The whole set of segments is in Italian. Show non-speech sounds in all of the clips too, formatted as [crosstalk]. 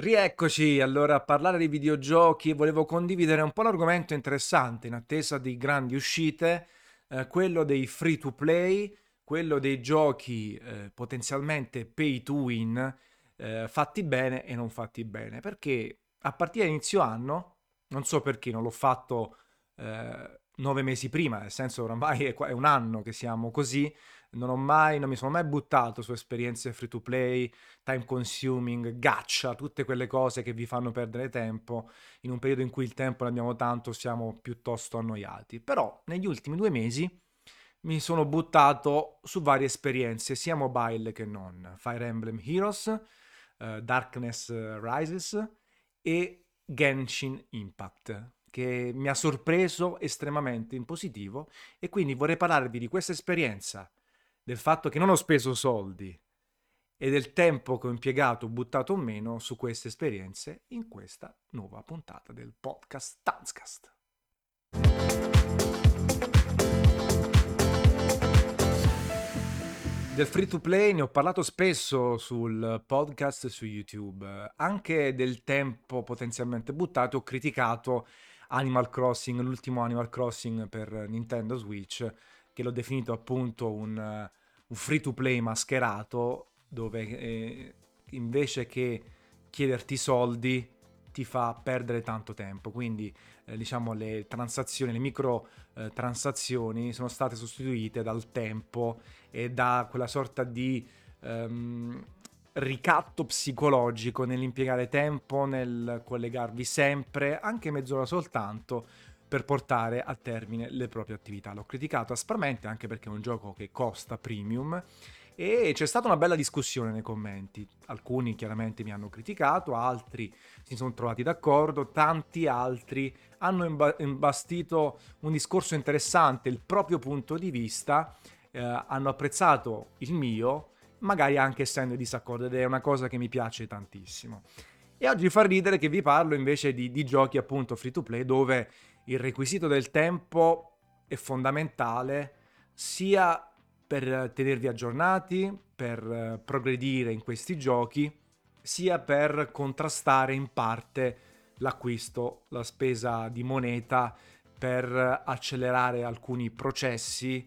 Rieccoci allora a parlare di videogiochi. Volevo condividere un po' l'argomento interessante in attesa di grandi uscite, eh, quello dei free to play, quello dei giochi eh, potenzialmente pay to win, eh, fatti bene e non fatti bene. Perché a partire da inizio anno, non so perché, non l'ho fatto eh, nove mesi prima, nel senso oramai è un anno che siamo così, non ho mai, non mi sono mai buttato su esperienze free to play, time consuming, gaccia, tutte quelle cose che vi fanno perdere tempo in un periodo in cui il tempo ne abbiamo tanto, siamo piuttosto annoiati. Però negli ultimi due mesi mi sono buttato su varie esperienze, sia mobile che non. Fire Emblem Heroes, uh, Darkness Rises e Genshin Impact che mi ha sorpreso estremamente in positivo e quindi vorrei parlarvi di questa esperienza del fatto che non ho speso soldi e del tempo che ho impiegato, buttato o meno, su queste esperienze in questa nuova puntata del podcast Tanzcast. Del free to play ne ho parlato spesso sul podcast su YouTube, anche del tempo potenzialmente buttato, ho criticato Animal Crossing, l'ultimo Animal Crossing per Nintendo Switch, che l'ho definito appunto un, un free to play mascherato dove eh, invece che chiederti soldi ti fa perdere tanto tempo. Quindi eh, diciamo le transazioni, le micro eh, transazioni sono state sostituite dal tempo e da quella sorta di ehm, ricatto psicologico nell'impiegare tempo, nel collegarvi sempre, anche mezz'ora soltanto, per portare a termine le proprie attività. L'ho criticato aspramente anche perché è un gioco che costa premium e c'è stata una bella discussione nei commenti. Alcuni chiaramente mi hanno criticato, altri si sono trovati d'accordo, tanti altri hanno imba- imbastito un discorso interessante, il proprio punto di vista, eh, hanno apprezzato il mio, magari anche essendo in disaccordo ed è una cosa che mi piace tantissimo. E oggi fa ridere che vi parlo invece di, di giochi appunto free to play dove il requisito del tempo è fondamentale sia per tenervi aggiornati, per eh, progredire in questi giochi, sia per contrastare in parte l'acquisto, la spesa di moneta per accelerare alcuni processi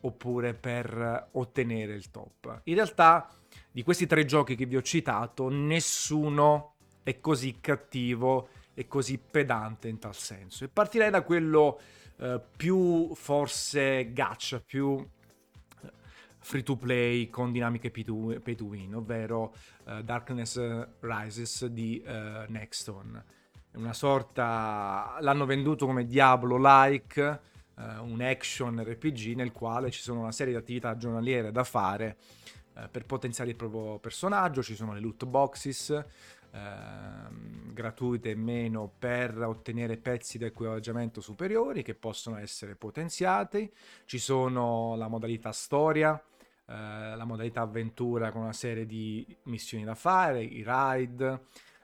oppure per ottenere il top. In realtà di questi tre giochi che vi ho citato, nessuno è così cattivo e così pedante in tal senso. E partirei da quello eh, più forse gacha, più eh, free to play con dinamiche pay to, win, ovvero uh, Darkness Rises di uh, Nexton. È una sorta, l'hanno venduto come Diablo-like, uh, un action RPG nel quale ci sono una serie di attività giornaliere da fare per potenziare il proprio personaggio, ci sono le loot boxes, Ehm, gratuite e meno per ottenere pezzi di equipaggiamento superiori che possono essere potenziati. Ci sono la modalità storia, eh, la modalità avventura con una serie di missioni da fare, i ride,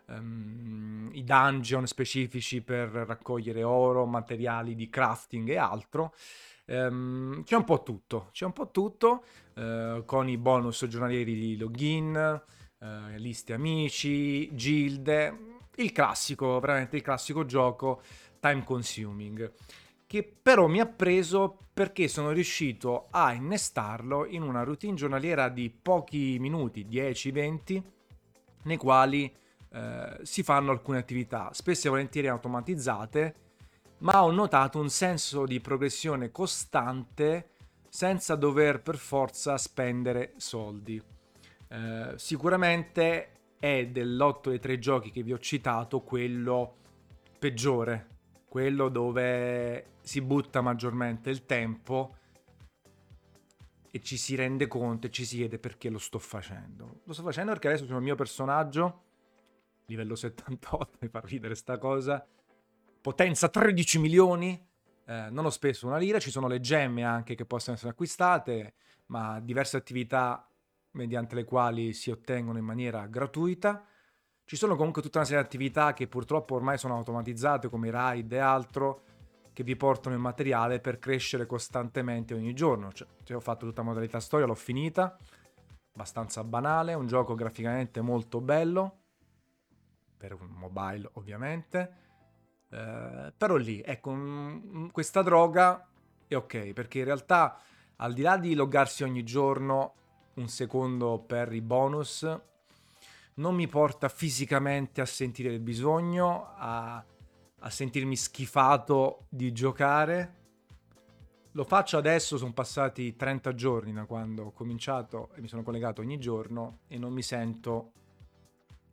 ehm, i dungeon specifici per raccogliere oro, materiali di crafting e altro. Um, c'è un po' tutto, c'è un po' tutto uh, con i bonus giornalieri di login, eh, liste amici, gilde, il classico, veramente il classico gioco time consuming, che però mi ha preso perché sono riuscito a innestarlo in una routine giornaliera di pochi minuti, 10-20, nei quali eh, si fanno alcune attività, spesso e volentieri automatizzate, ma ho notato un senso di progressione costante senza dover per forza spendere soldi. Eh, sicuramente è dell'otto dei tre giochi che vi ho citato quello peggiore, quello dove si butta maggiormente il tempo e ci si rende conto e ci si chiede perché lo sto facendo. Lo sto facendo perché adesso sono il mio personaggio, livello 78, [laughs] mi fa ridere sta cosa, potenza 13 milioni, eh, non ho speso una lira, ci sono le gemme anche che possono essere acquistate, ma diverse attività mediante le quali si ottengono in maniera gratuita. Ci sono comunque tutta una serie di attività che purtroppo ormai sono automatizzate come i ride e altro che vi portano il materiale per crescere costantemente ogni giorno. Cioè, ho fatto tutta la modalità storia, l'ho finita, abbastanza banale, un gioco graficamente molto bello, per un mobile ovviamente. Eh, però lì, ecco, m- questa droga è ok, perché in realtà al di là di loggarsi ogni giorno un secondo per i bonus, non mi porta fisicamente a sentire il bisogno, a, a sentirmi schifato di giocare. Lo faccio adesso, sono passati 30 giorni da quando ho cominciato e mi sono collegato ogni giorno e non mi sento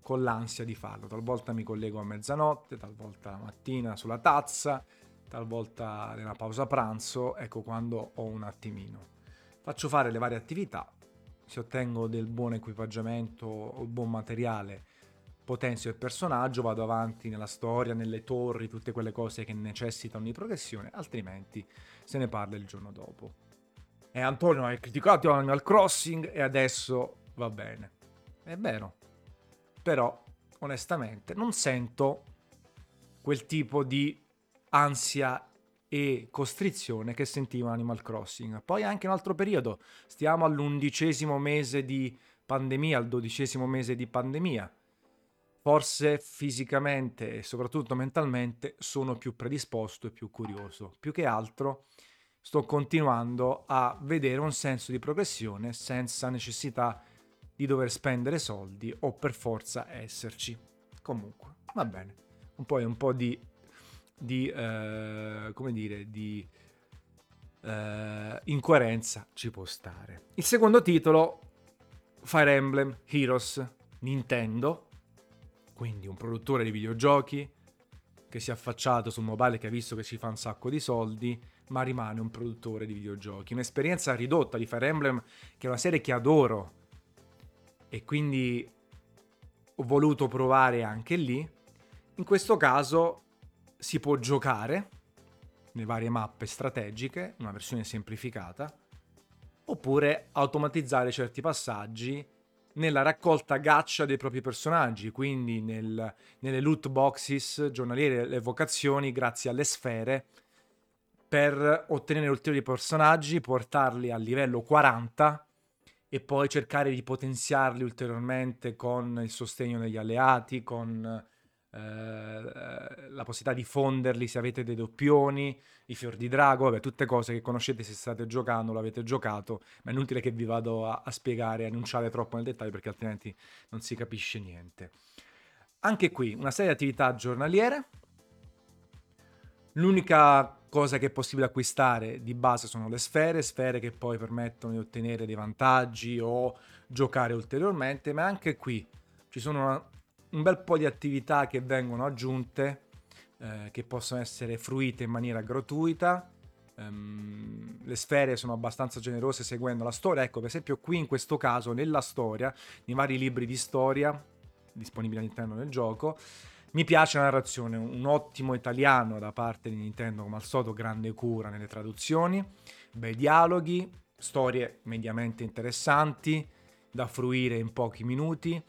con l'ansia di farlo. Talvolta mi collego a mezzanotte, talvolta la mattina sulla tazza, talvolta nella pausa pranzo, ecco quando ho un attimino. Faccio fare le varie attività, se ottengo del buon equipaggiamento o buon materiale, potenzio il personaggio, vado avanti nella storia, nelle torri, tutte quelle cose che necessitano di progressione, altrimenti se ne parla il giorno dopo. E Antonio hai criticato Animal Crossing e adesso va bene. È vero, però onestamente non sento quel tipo di ansia e costrizione che sentiva Animal Crossing. Poi anche un altro periodo, stiamo all'undicesimo mese di pandemia, al dodicesimo mese di pandemia. Forse fisicamente e soprattutto mentalmente sono più predisposto e più curioso. Più che altro sto continuando a vedere un senso di progressione senza necessità di dover spendere soldi o per forza esserci. Comunque, va bene. Un po' un po' di di, eh, come dire, di eh, incoerenza ci può stare. Il secondo titolo, Fire Emblem Heroes, Nintendo, quindi un produttore di videogiochi che si è affacciato sul mobile che ha visto che ci fa un sacco di soldi, ma rimane un produttore di videogiochi. Un'esperienza ridotta di Fire Emblem, che è una serie che adoro e quindi ho voluto provare anche lì. In questo caso si può giocare nelle varie mappe strategiche, una versione semplificata, oppure automatizzare certi passaggi nella raccolta gaccia dei propri personaggi, quindi nel, nelle loot boxes giornaliere, le vocazioni grazie alle sfere, per ottenere ulteriori personaggi, portarli a livello 40 e poi cercare di potenziarli ulteriormente con il sostegno degli alleati, con eh, la possibilità di fonderli se avete dei doppioni, i fior di drago, vabbè, tutte cose che conoscete se state giocando, l'avete giocato, ma è inutile che vi vado a, a spiegare, a enunciare troppo nel dettaglio perché altrimenti non si capisce niente. Anche qui una serie di attività giornaliere. L'unica cosa che è possibile acquistare di base sono le sfere, sfere che poi permettono di ottenere dei vantaggi o giocare ulteriormente, ma anche qui ci sono un bel po' di attività che vengono aggiunte, eh, che possono essere fruite in maniera gratuita. Um, le sfere sono abbastanza generose seguendo la storia. Ecco, per esempio, qui in questo caso, nella storia, nei vari libri di storia disponibili all'interno del gioco, mi piace la narrazione, un ottimo italiano da parte di Nintendo, come al solito, grande cura nelle traduzioni, bei dialoghi, storie mediamente interessanti da fruire in pochi minuti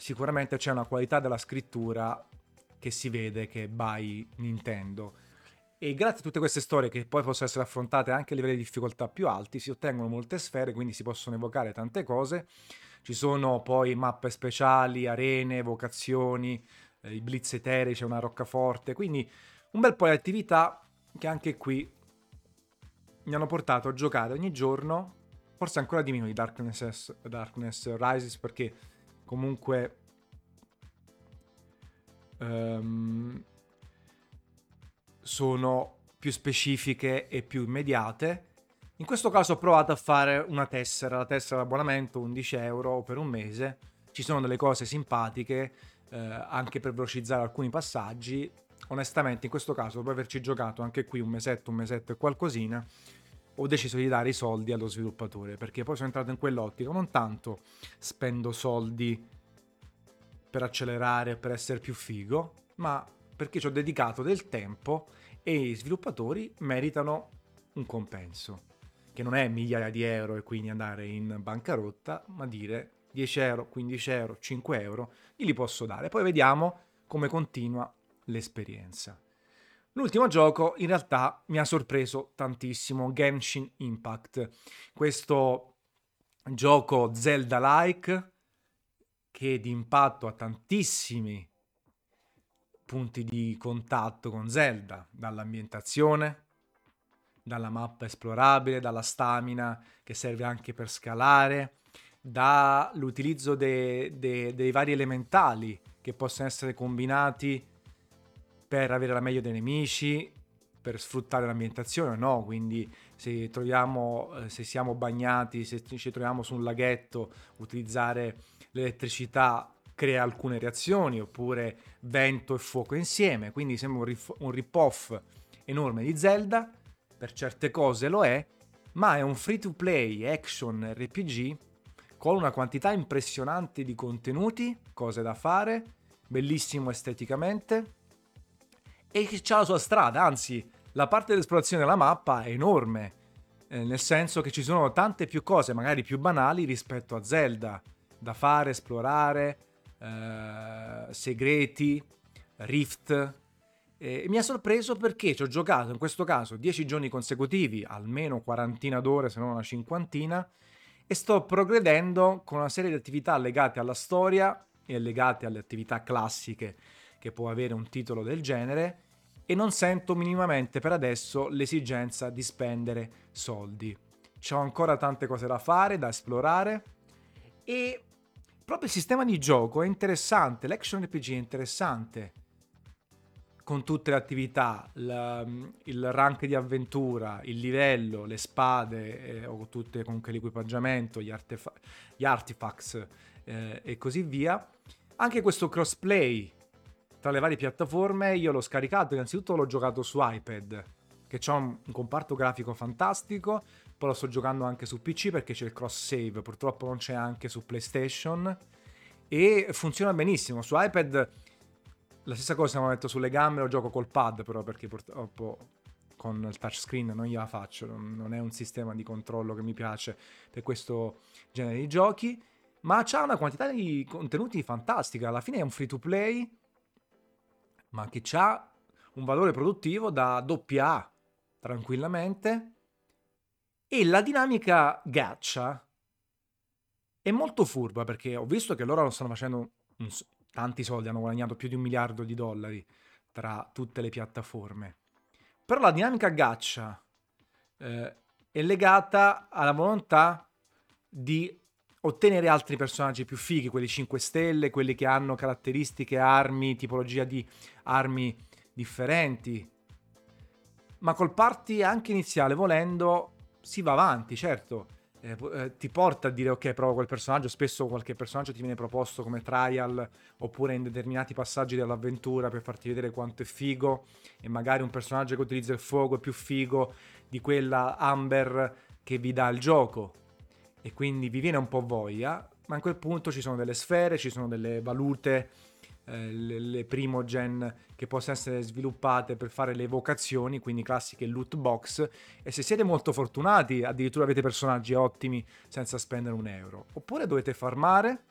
sicuramente c'è una qualità della scrittura che si vede che è by Nintendo. E grazie a tutte queste storie che poi possono essere affrontate anche a livelli di difficoltà più alti, si ottengono molte sfere, quindi si possono evocare tante cose. Ci sono poi mappe speciali, arene, vocazioni, eh, i blitz eterei, c'è una roccaforte, quindi un bel po' di attività che anche qui mi hanno portato a giocare ogni giorno, forse ancora di meno di Darkness, Darkness Rises perché comunque um, sono più specifiche e più immediate. In questo caso ho provato a fare una tessera, la tessera d'abbonamento 11 euro per un mese. Ci sono delle cose simpatiche eh, anche per velocizzare alcuni passaggi. Onestamente in questo caso, dopo averci giocato anche qui un mesetto, un mesetto e qualcosina, ho deciso di dare i soldi allo sviluppatore perché poi sono entrato in quell'ottica, non tanto spendo soldi per accelerare, per essere più figo, ma perché ci ho dedicato del tempo e i sviluppatori meritano un compenso, che non è migliaia di euro e quindi andare in bancarotta, ma dire 10 euro, 15 euro, 5 euro, li posso dare. Poi vediamo come continua l'esperienza. L'ultimo gioco in realtà mi ha sorpreso tantissimo, Genshin Impact. Questo gioco Zelda-like che di impatto ha tantissimi punti di contatto con Zelda, dall'ambientazione, dalla mappa esplorabile, dalla stamina che serve anche per scalare, dall'utilizzo de, de, dei vari elementali che possono essere combinati per avere la meglio dei nemici, per sfruttare l'ambientazione no, quindi se troviamo, eh, se siamo bagnati, se ci troviamo su un laghetto, utilizzare l'elettricità crea alcune reazioni, oppure vento e fuoco insieme, quindi sembra un, rif- un rip-off enorme di Zelda, per certe cose lo è, ma è un free to play action RPG con una quantità impressionante di contenuti, cose da fare, bellissimo esteticamente e che ha la sua strada, anzi la parte dell'esplorazione della mappa è enorme, eh, nel senso che ci sono tante più cose, magari più banali rispetto a Zelda, da fare, esplorare, eh, segreti, rift. E mi ha sorpreso perché ci ho giocato in questo caso 10 giorni consecutivi, almeno quarantina d'ore, se non una cinquantina, e sto progredendo con una serie di attività legate alla storia e legate alle attività classiche che può avere un titolo del genere e non sento minimamente per adesso l'esigenza di spendere soldi. C'ho ancora tante cose da fare, da esplorare e proprio il sistema di gioco è interessante, l'action RPG è interessante con tutte le attività, la, il rank di avventura, il livello, le spade eh, o tutte comunque l'equipaggiamento, gli, artefa- gli artifacts eh, e così via. Anche questo crossplay tra le varie piattaforme, io l'ho scaricato, innanzitutto l'ho giocato su iPad, che ha un, un, comparto grafico fantastico, poi lo sto giocando anche su PC perché c'è il cross save, purtroppo non c'è anche su PlayStation e funziona benissimo. Su iPad la stessa cosa mi metto sulle gambe, lo gioco col pad però perché purtroppo con il touchscreen non gliela faccio, non è un sistema di controllo che mi piace per questo genere di giochi, ma ha una quantità di contenuti fantastica, alla fine è un free to play ma che ha un valore produttivo da doppia A tranquillamente. E la dinamica gaccia è molto furba perché ho visto che loro lo stanno facendo tanti soldi, hanno guadagnato più di un miliardo di dollari tra tutte le piattaforme. Però la dinamica gaccia eh, è legata alla volontà di ottenere altri personaggi più fighi, quelli 5 stelle, quelli che hanno caratteristiche, armi, tipologia di armi differenti. Ma col party anche iniziale, volendo, si va avanti, certo. Eh, eh, ti porta a dire ok, provo quel personaggio. Spesso qualche personaggio ti viene proposto come trial oppure in determinati passaggi dell'avventura per farti vedere quanto è figo. E magari un personaggio che utilizza il fuoco è più figo di quella Amber che vi dà il gioco e quindi vi viene un po' voglia, ma a quel punto ci sono delle sfere, ci sono delle valute, eh, le, le primo gen che possono essere sviluppate per fare le evocazioni, quindi classiche loot box, e se siete molto fortunati addirittura avete personaggi ottimi senza spendere un euro. Oppure dovete farmare,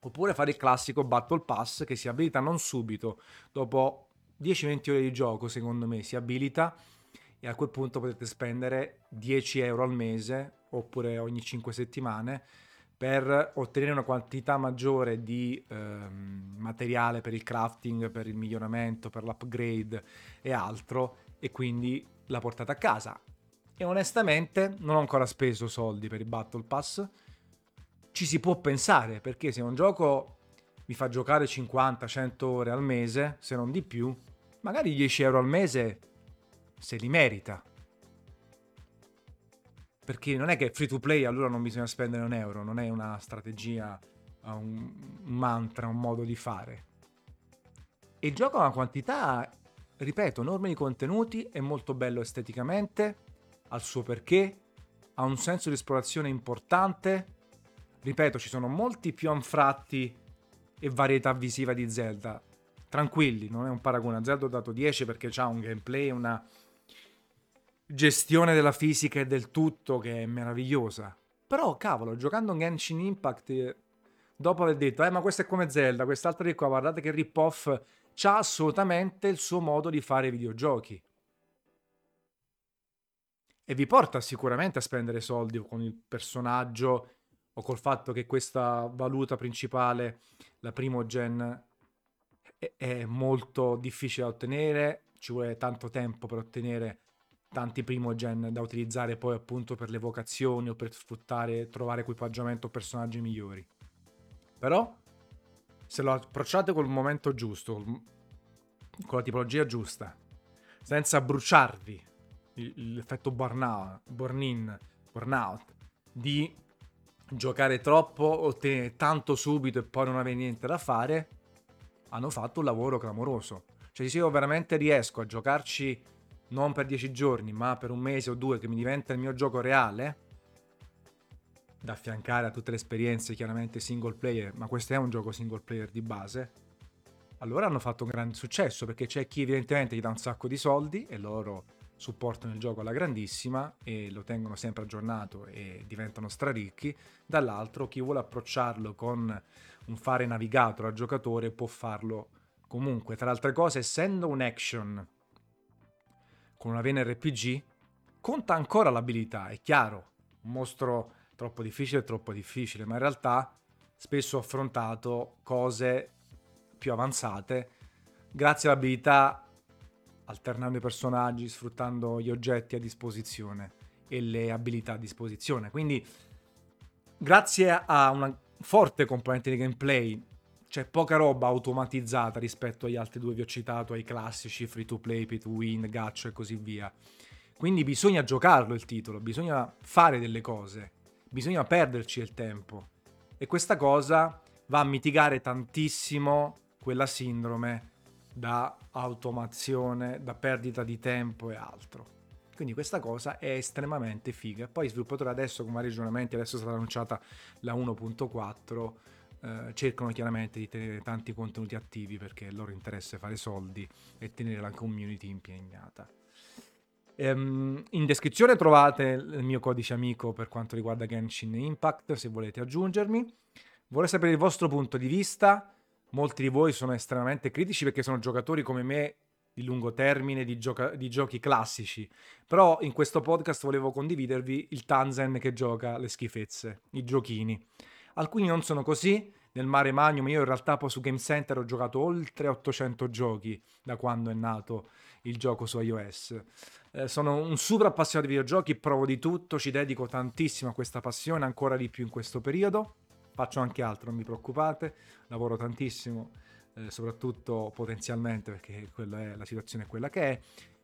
oppure fare il classico Battle Pass che si abilita non subito, dopo 10-20 ore di gioco secondo me si abilita e a quel punto potete spendere 10 euro al mese oppure ogni 5 settimane per ottenere una quantità maggiore di ehm, materiale per il crafting, per il miglioramento, per l'upgrade e altro e quindi la portate a casa. E onestamente non ho ancora speso soldi per il Battle Pass. Ci si può pensare perché se un gioco vi fa giocare 50-100 ore al mese, se non di più, magari 10 euro al mese se li merita. Perché non è che free to play allora non bisogna spendere un euro, non è una strategia, un, mantra, un modo di fare. Gioco ha una quantità, ripeto, enorme di contenuti, è molto bello esteticamente, ha il suo perché, ha un senso di esplorazione importante. Ripeto, ci sono molti più anfratti e varietà visiva di Zelda. Tranquilli, non è un paragone. A Zelda ho dato 10 perché ha un gameplay, una gestione della fisica e del tutto che è meravigliosa. Però, cavolo, giocando in Genshin Impact, eh, dopo aver detto, eh, ma questo è come Zelda, quest'altro di qua, guardate che rip-off, c'ha assolutamente il suo modo di fare videogiochi. E vi porta sicuramente a spendere soldi con il personaggio o col fatto che questa valuta principale, la primo gen, è, è molto difficile da ottenere, ci vuole tanto tempo per ottenere tanti primogen da utilizzare poi appunto per le vocazioni o per sfruttare, trovare equipaggiamento o personaggi migliori. Però se lo approcciate col momento giusto, con la tipologia giusta, senza bruciarvi l'effetto burnout, burn-in, burnout, di giocare troppo, ottenere tanto subito e poi non avere niente da fare, hanno fatto un lavoro clamoroso. Cioè, se io veramente riesco a giocarci non per dieci giorni, ma per un mese o due, che mi diventa il mio gioco reale, da affiancare a tutte le esperienze chiaramente single player, ma questo è un gioco single player di base, allora hanno fatto un grande successo perché c'è chi evidentemente gli dà un sacco di soldi e loro supportano il gioco alla grandissima e lo tengono sempre aggiornato e diventano straricchi, dall'altro chi vuole approcciarlo con un fare navigator al giocatore può farlo comunque. Tra altre cose, essendo un action con una vena RPG, conta ancora l'abilità, è chiaro, un mostro troppo difficile è troppo difficile, ma in realtà spesso ho affrontato cose più avanzate grazie all'abilità alternando i personaggi, sfruttando gli oggetti a disposizione e le abilità a disposizione. Quindi, grazie a una forte componente di gameplay, c'è poca roba automatizzata rispetto agli altri due che ho citato, ai classici free to play, pay to win, gacha e così via. Quindi bisogna giocarlo il titolo, bisogna fare delle cose, bisogna perderci il tempo. E questa cosa va a mitigare tantissimo quella sindrome da automazione, da perdita di tempo e altro. Quindi questa cosa è estremamente figa. Poi i sviluppatori adesso con vari ragionamenti, adesso è stata annunciata la 1.4, eh, cercano chiaramente di tenere tanti contenuti attivi perché il loro interesse è fare soldi e tenere la community impegnata. Ehm, in descrizione trovate il mio codice amico per quanto riguarda Genshin Impact se volete aggiungermi. Vorrei sapere il vostro punto di vista molti di voi sono estremamente critici perché sono giocatori come me di lungo termine, di, gioca- di, giochi classici. Però in questo podcast volevo condividervi il Tanzen che gioca le schifezze, i giochini. Alcuni non sono così, nel mare magnum io in realtà poi su Game Center ho giocato oltre 800 giochi da quando è nato il gioco su iOS. Eh, sono un super appassionato di videogiochi, provo di tutto, ci dedico tantissimo a questa passione, ancora di più in questo periodo faccio anche altro, non vi preoccupate, lavoro tantissimo, eh, soprattutto potenzialmente perché è, la situazione è quella che è.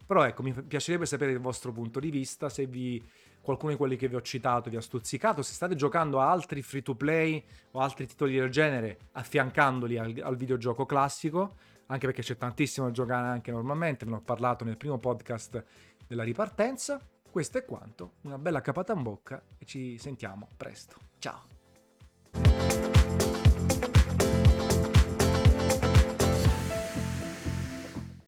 Però ecco, mi piacerebbe sapere il vostro punto di vista, se vi, qualcuno di quelli che vi ho citato vi ha stuzzicato, se state giocando a altri free to play o altri titoli del genere, affiancandoli al, al videogioco classico, anche perché c'è tantissimo da giocare anche normalmente, ve ne ho parlato nel primo podcast della ripartenza. Questo è quanto, una bella capata in bocca e ci sentiamo presto. Ciao!